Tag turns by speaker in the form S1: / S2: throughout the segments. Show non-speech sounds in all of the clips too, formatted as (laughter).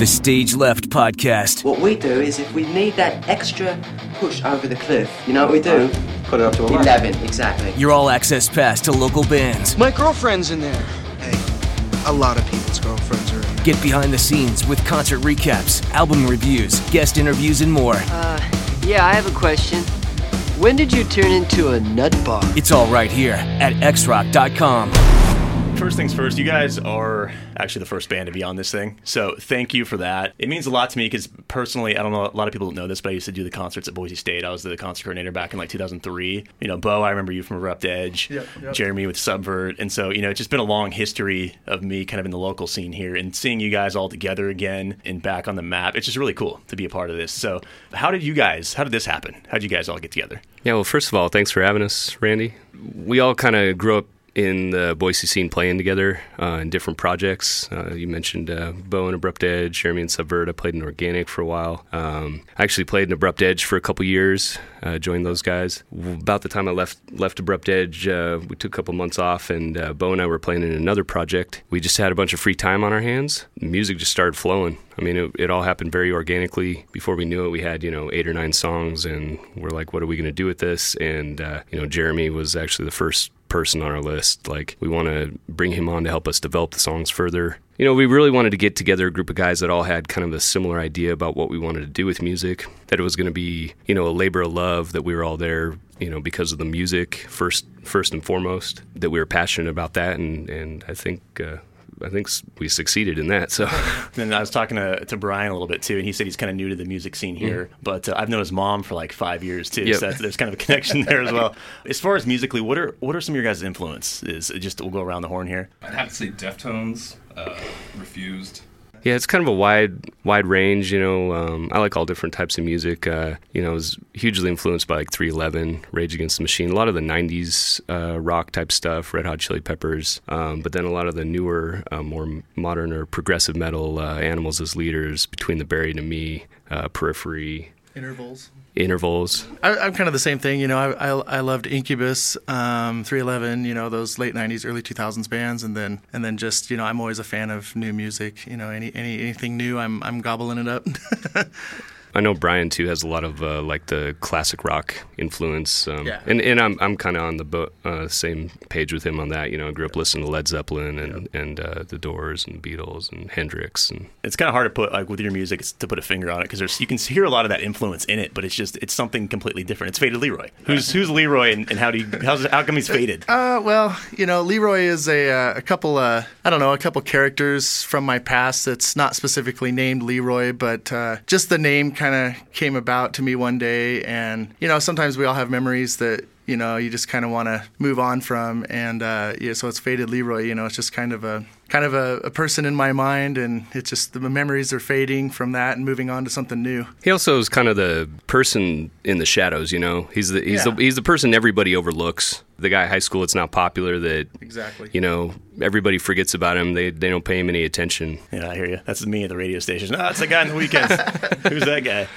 S1: The Stage Left Podcast.
S2: What we do is if we need that extra push over the cliff, you know what we do?
S3: Put it up to 11.
S2: 11, exactly.
S1: Your all access pass to local bands.
S4: My girlfriend's in there.
S5: Hey, a lot of people's girlfriends are in there.
S1: Get behind the scenes with concert recaps, album reviews, guest interviews, and more.
S4: Uh, yeah, I have a question. When did you turn into a nut bar?
S1: It's all right here at xrock.com.
S6: First things first, you guys are actually the first band to be on this thing. So thank you for that. It means a lot to me because personally, I don't know, a lot of people don't know this, but I used to do the concerts at Boise State. I was the concert coordinator back in like 2003. You know, Bo, I remember you from Abrupt Edge,
S5: Yep, yep.
S6: Jeremy with Subvert. And so, you know, it's just been a long history of me kind of in the local scene here and seeing you guys all together again and back on the map. It's just really cool to be a part of this. So, how did you guys, how did this happen? How did you guys all get together?
S7: Yeah, well, first of all, thanks for having us, Randy. We all kind of grew up in the Boise scene playing together uh, in different projects. Uh, you mentioned uh, Bo and Abrupt Edge, Jeremy and Subvert. I played in Organic for a while. Um, I actually played in Abrupt Edge for a couple years, uh, joined those guys. About the time I left left Abrupt Edge, uh, we took a couple months off, and uh, Bo and I were playing in another project. We just had a bunch of free time on our hands. Music just started flowing. I mean, it, it all happened very organically. Before we knew it, we had you know eight or nine songs, and we're like, "What are we going to do with this?" And uh, you know, Jeremy was actually the first person on our list. Like, we want to bring him on to help us develop the songs further. You know, we really wanted to get together a group of guys that all had kind of a similar idea about what we wanted to do with music. That it was going to be, you know, a labor of love. That we were all there, you know, because of the music first, first and foremost. That we were passionate about that, and and I think. Uh, I think we succeeded in that. So, (laughs)
S6: And I was talking to, to Brian a little bit too, and he said he's kind of new to the music scene here, but uh, I've known his mom for like five years too,
S7: Yep.
S6: so that's, there's kind of a connection (laughs) there as well. As far as musically, what are what are some of your guys' influences? Is just we'll go around the horn here.
S8: I'd have to say Deftones, uh, Refused.
S7: Yeah, it's kind of a wide wide range. You know, um, I like all different types of music. Uh, you know, I was hugely influenced by like 311, Rage Against the Machine, a lot of the 90s uh, rock type stuff, Red Hot Chili Peppers, um, but then a lot of the newer, uh, more modern or progressive metal, uh, Animals as Leaders, Between the Buried and Me, uh, Periphery,
S5: Intervals.
S7: Intervals.
S5: I, I'm kind of the same thing, you know. I, I, I loved Incubus, um, 311, you know, those late '90s, early 2000s bands, and then and then just you know, I'm always a fan of new music. You know, any, any anything new, I'm I'm gobbling it up. (laughs)
S7: I know Brian too has a lot of uh, like the classic rock influence, um,
S5: Yeah.
S7: and and I'm I'm kind of on the bo- uh, same page with him on that. You know, I grew up listening to Led Zeppelin and and uh, the Doors and Beatles and Hendrix and
S6: It's kind of hard to put like with your music to put a finger on it because there's you can hear a lot of that influence in it, but it's just it's something completely different. It's faded Leroy. Who's who's Leroy and, and how do you how's, how come he's faded?
S5: Uh, well, you know, Leroy is a uh, a couple uh, I don't know a couple characters from my past that's not specifically named Leroy, but uh, just the name kind of came about to me one day, and you know, sometimes we all have memories that you know you just kind of want to move on from, and uh, yeah, so it's faded Leroy. You know, it's just kind of a kind of a, a person in my mind, and it's just the memories are fading from that and moving on to something new.
S7: he also is kind of the person in the shadows. You know, he's the he's
S5: Yeah.
S7: the he's the person everybody overlooks. The guy at high school that's not popular that
S5: Exactly.
S7: you know everybody forgets about him. They they don't pay him any attention.
S6: Yeah, I hear you. That's me at the radio station. Oh, it's the guy on the weekends. (laughs) Who's that guy?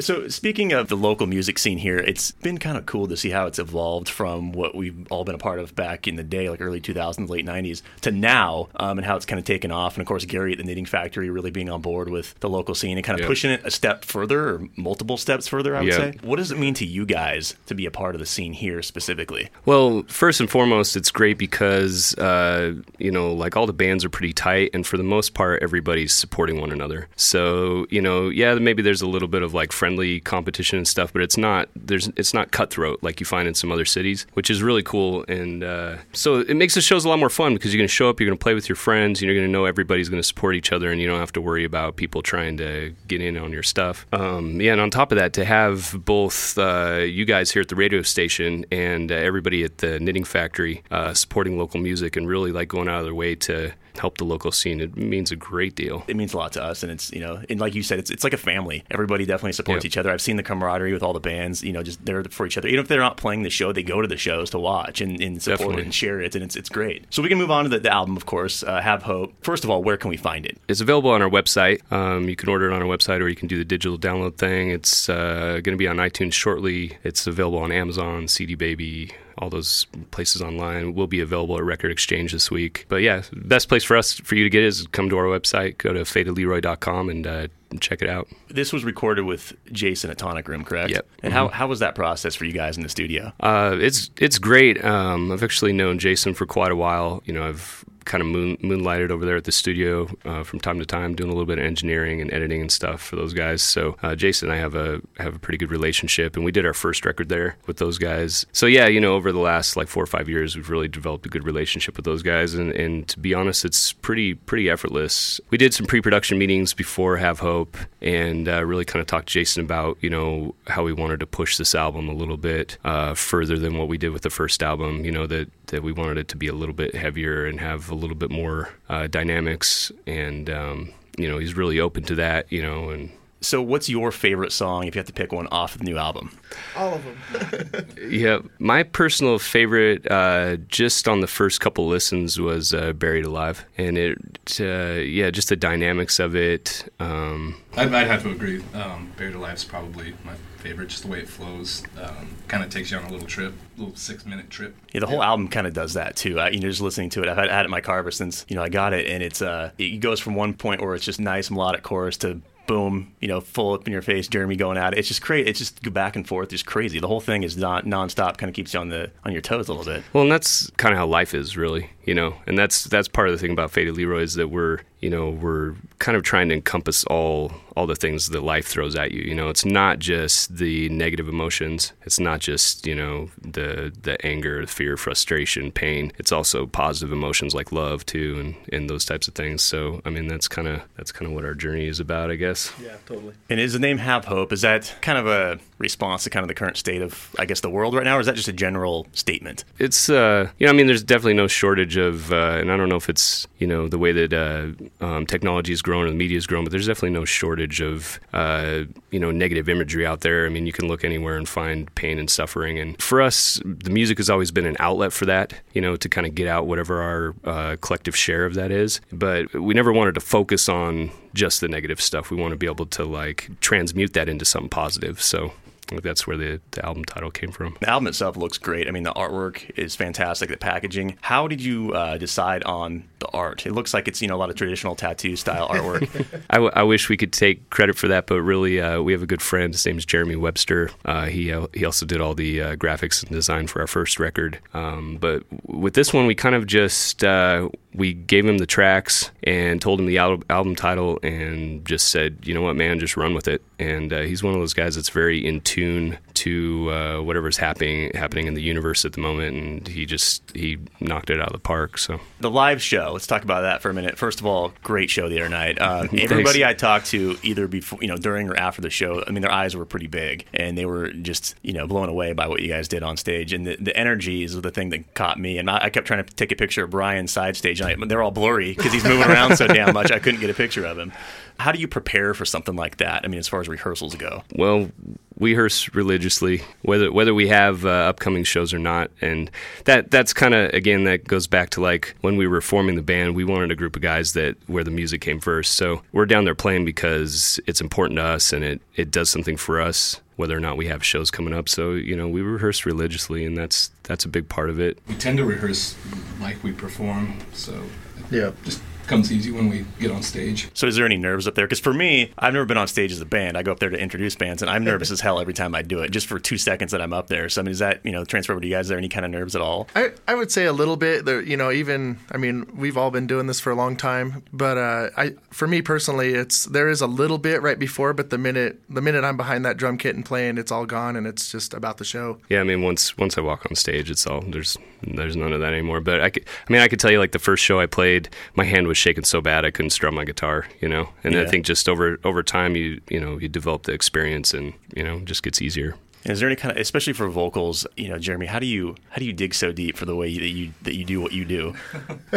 S6: So, speaking of the local music scene here, it's been kind of cool to see how it's evolved from what we've all been a part of back in the day, like early 2000s, late 90s, to now, um, and how it's kind of taken off. And of course, Gary at the Knitting Factory really being on board with the local scene and kind of
S7: Yeah.
S6: pushing it a step further or multiple steps further, I would
S7: Yeah.
S6: say. What does it mean to you guys to be a part of the scene here specifically?
S7: Well, first and foremost, it's great because uh, you know, like all the bands are pretty tight, and for the most part, everybody's supporting one another. So you know, yeah, maybe there's a little bit of like friendly competition and stuff, but it's not there's it's not cutthroat like you find in some other cities, which is really cool. And uh, so it makes the shows a lot more fun because you're going to show up, you're going to play with your friends, you're going to know everybody's going to support each other, and you don't have to worry about people trying to get in on your stuff. Um, yeah, and on top of that, to have both uh, you guys here at the radio station and uh, everybody at the knitting factory uh, supporting local music and really like going out of their way to help the local scene, it means a great deal.
S6: it means a lot to us and it's you know and like you said it's, it's like a family everybody definitely supports
S7: Yeah.
S6: each other i've seen the camaraderie with all the bands you know just there for each other even if they're not playing the show they go to the shows to watch and, and support
S7: Definitely.
S6: it and share it and it's, it's great so we can move on to the, the album of course uh, have hope first of all where can we find it
S7: It's available on our website. Um, you can order it on our website, or you can do the digital download thing. It's uh, going to be on iTunes shortly. It's available on Amazon, CD Baby, all those places online. Will be available at Record Exchange this week. But yeah, best place for us for you to get is come to our website, go to fadedleroy.com and uh, check it out.
S6: This was recorded with Jason at Tonic Room, correct?
S7: Yep.
S6: And how, how was that process for you guys in the studio?
S7: Uh, it's it's great. Um, I've actually known Jason for quite a while. You know, I've kind of moon, moonlighted over there at the studio uh, from time to time, doing a little bit of engineering and editing and stuff for those guys. So uh, Jason and I have a have a pretty good relationship, and we did our first record there with those guys. So yeah, you know, over the last like four or five years, we've really developed a good relationship with those guys, and, and to be honest, it's pretty pretty effortless. We did some pre-production meetings before Have Hope, and uh, really kind of talked to Jason about you know how we wanted to push this album a little bit uh, further than what we did with the first album. You know that that we wanted it to be a little bit heavier and have a little bit more uh, dynamics, and um, you know he's really open to that. You know, and
S6: So, what's your favorite song if you have to pick one off the new album?
S5: All of them. (laughs)
S7: yeah, my personal favorite, uh, just on the first couple listens, was uh, "Buried Alive," and it, uh, yeah, just the dynamics of it. Um,
S8: I'd, I'd have to agree. Um, Buried Alive's probably my favorite, just the way it flows. Um, kind of takes you on a little trip, a little six minute trip.
S6: Yeah, the whole album kind of does that too. I, you know, just listening to it, I've had, had it in my car ever since you know I got it, and it's uh, it goes from one point where it's just nice melodic chorus to boom, you know, full up in your face, Jeremy going at it. It's just crazy. It's just go back and forth. It's crazy. The whole thing is not nonstop. Kind of keeps you on the on your toes a little bit.
S7: Well, and that's kind of how life is, really, you know. And that's that's part of the thing about Faded Leroy is that we're, you know, we're kind of trying to encompass all all the things that life throws at you. You know, it's not just the negative emotions. It's not just you know the the anger, fear, frustration, pain. It's also positive emotions like love too, and and those types of things. So, I mean, that's kind of that's kind of what our journey is about, I guess.
S5: Yeah, totally.
S6: And is the name Have Hope? Is that kind of a response to kind of the current state of, I guess, the world right now, or is that just a general statement?
S7: It's uh, you know, I mean, there's definitely no shortage of, uh, and I don't know if it's you know the way that uh, um, technology has grown and the media has grown, but there's definitely no shortage of uh, you know negative imagery out there. I mean, you can look anywhere and find pain and suffering, and for us, the music has always been an outlet for that. You know, to kind of get out whatever our uh, collective share of that is. But we never wanted to focus on just the negative stuff. We want to be able to like transmute that into something positive. So. I think that's where the, the album title came from.
S6: The album itself looks great. I mean, the artwork is fantastic. The packaging. How did you uh, decide on the art? It looks like it's you know a lot of traditional tattoo style artwork. (laughs)
S7: I, w- I wish we could take credit for that, but really, uh, we have a good friend. His name's Jeremy Webster. Uh, he uh, he also did all the uh, graphics and design for our first record. Um, but with this one, we kind of just uh, we gave him the tracks and told him the al- album title, and just said, you know what, man, just run with it. And uh, he's one of those guys that's very in tune to uh, whatever's happening happening in the universe at the moment, and he just he knocked it out of the park. So
S6: the live show. Let's talk about that for a minute. First of all, great show the other night. (laughs) Um, everybody I talked to, either before, you know, during or after the show, I mean, their eyes were pretty big, and they were just, you know, blown away by what you guys did on stage. And the, the energy is the thing that caught me. And I, I kept trying to take a picture of Brian side stage, and I, they're all blurry because he's moving around so damn much. I couldn't get a picture of him. How do you prepare for something like that? I mean, as far as rehearsals go.
S7: Well, we rehearse religiously, whether whether we have uh, upcoming shows or not, and that that's kind of again that goes back to like when we were forming the band, we wanted a group of guys that where the music came first. So we're down there playing because it's important to us and it it does something for us. Whether or not we have shows coming up, so you know we rehearse religiously, and that's that's a big part of it.
S8: We tend to rehearse like we perform, so
S5: Yeah.
S8: just comes easy when we get on stage.
S6: So, is there any nerves up there? Because for me, I've never been on stage as a band. I go up there to introduce bands, and I'm nervous as hell every time I do it, just for two seconds that I'm up there. So, I mean, is that you know transfer over to you guys? Is there any kind of nerves at all?
S5: I, I would say a little bit. There, you know, even I mean, we've all been doing this for a long time, but uh, I, for me personally, it's there is a little bit right before, but the minute the minute I'm behind that drum kit and playing, it's all gone, and it's just about the show.
S7: Yeah, I mean, once once I walk on stage, it's all there's there's none of that anymore. But I could, I mean, I could tell you like the first show I played, my hand was shaking so bad I couldn't strum my guitar, you know. And I think just over over time, you you know, you develop the experience, and you know, it just gets easier.
S6: Is there any kind of, especially for vocals, you know, Jeremy? How do you how do you dig so deep for the way that you that you do what you do? (laughs)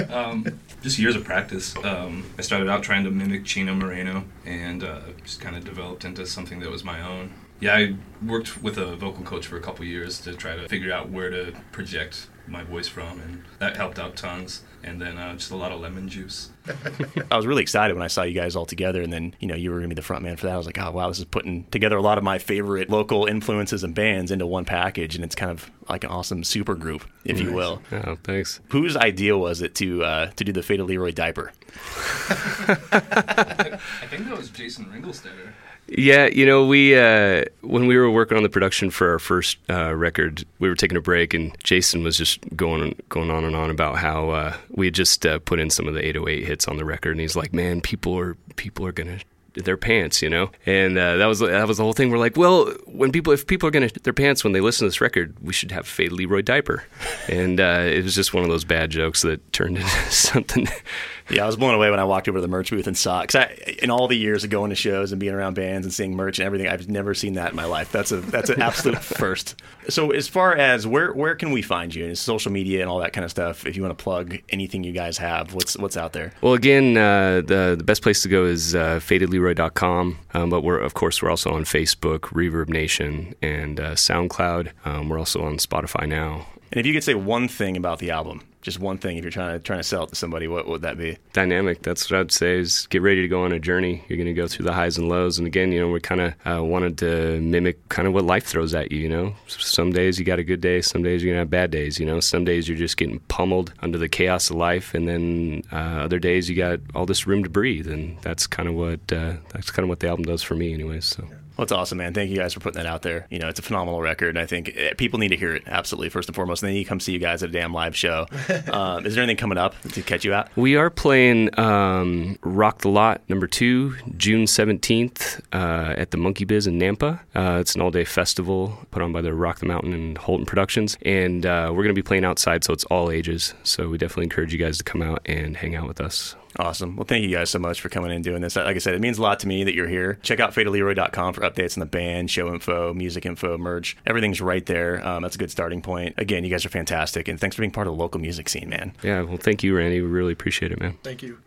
S8: Um, just years of practice. Um, I started out trying to mimic Chino Moreno and uh, just kind of developed into something that was my own. Yeah, I worked with a vocal coach for a couple years to try to figure out where to project my voice from, and that helped out tons. And then uh, just a lot of lemon juice. (laughs)
S6: I was really excited when I saw you guys all together, and then you know you were going to be the front man for that. I was like, oh wow, this is putting together a lot of my favorite local influences and bands into one package, and it's kind of like an awesome super group, if you will.
S7: Oh, thanks.
S6: Whose idea was it to uh, to do the Faded Leroy diaper? (laughs)
S8: I think that was Jason Ringelstetter.
S7: Yeah, you know, we uh, when we were working on the production for our first uh, record, we were taking a break, and Jason was just going going on and on about how uh, we had just uh, put in some of the 808 hits on the record, and he's like, "Man, people are people are gonna." their pants, you know, and uh, that was that was the whole thing. We're like, well, when people if people are gonna their pants when they listen to this record, we should have Fade Leroy diaper, (laughs) and uh, it was just one of those bad jokes that turned into (laughs) something.
S6: Yeah, I was blown away when I walked over to the merch booth and saw it. Because in all the years of going to shows and being around bands and seeing merch and everything, I've never seen that in my life. That's a that's an absolute (laughs) first. So, as far as where where can we find you? And social media and all that kind of stuff. If you want to plug anything you guys have, what's what's out there?
S7: Well, again, uh, the the best place to go is uh, fadedleroy.com. Um, but we're of course we're also on Facebook, Reverb Nation, and uh, SoundCloud. Um, we're also on Spotify now.
S6: And if you could say one thing about the album, just one thing, if you're trying to trying to sell it to somebody, what would that be?
S7: Dynamic. That's what I'd say. Is get ready to go on a journey. You're going to go through the highs and lows. And again, you know, we kind of uh, wanted to mimic kind of what life throws at you. You know, some days you got a good day, some days you're gonna have bad days. You know, some days you're just getting pummeled under the chaos of life, and then uh, other days you got all this room to breathe. And that's kind of what uh, that's kind of what the album does for me, anyways. So.
S6: Well, it's awesome, man. Thank you guys for putting that out there. You know, it's a phenomenal record, and I think eh, people need to hear it, absolutely, first and foremost. And then you come see you guys at a damn live show. um, (laughs) is there anything coming up to catch you out?
S7: We are playing um, Rock the Lot number two, June 17th uh, at the Monkey Biz in Nampa. Uh, it's an all day festival put on by the Rock the Mountain and Holton Productions. And uh, we're going to be playing outside, so it's all ages. So we definitely encourage you guys to come out and hang out with us.
S6: Awesome. Well, thank you guys so much for coming in and doing this. Like I said, it means a lot to me that you're here. Check out fadedleroy.com for updates on the band, show info, music info, merch. Everything's right there. Um, that's a good starting point. Again, you guys are fantastic, and thanks for being part of the local music scene, man.
S7: Yeah, well, thank you, Randy. We really appreciate it, man.
S5: Thank you.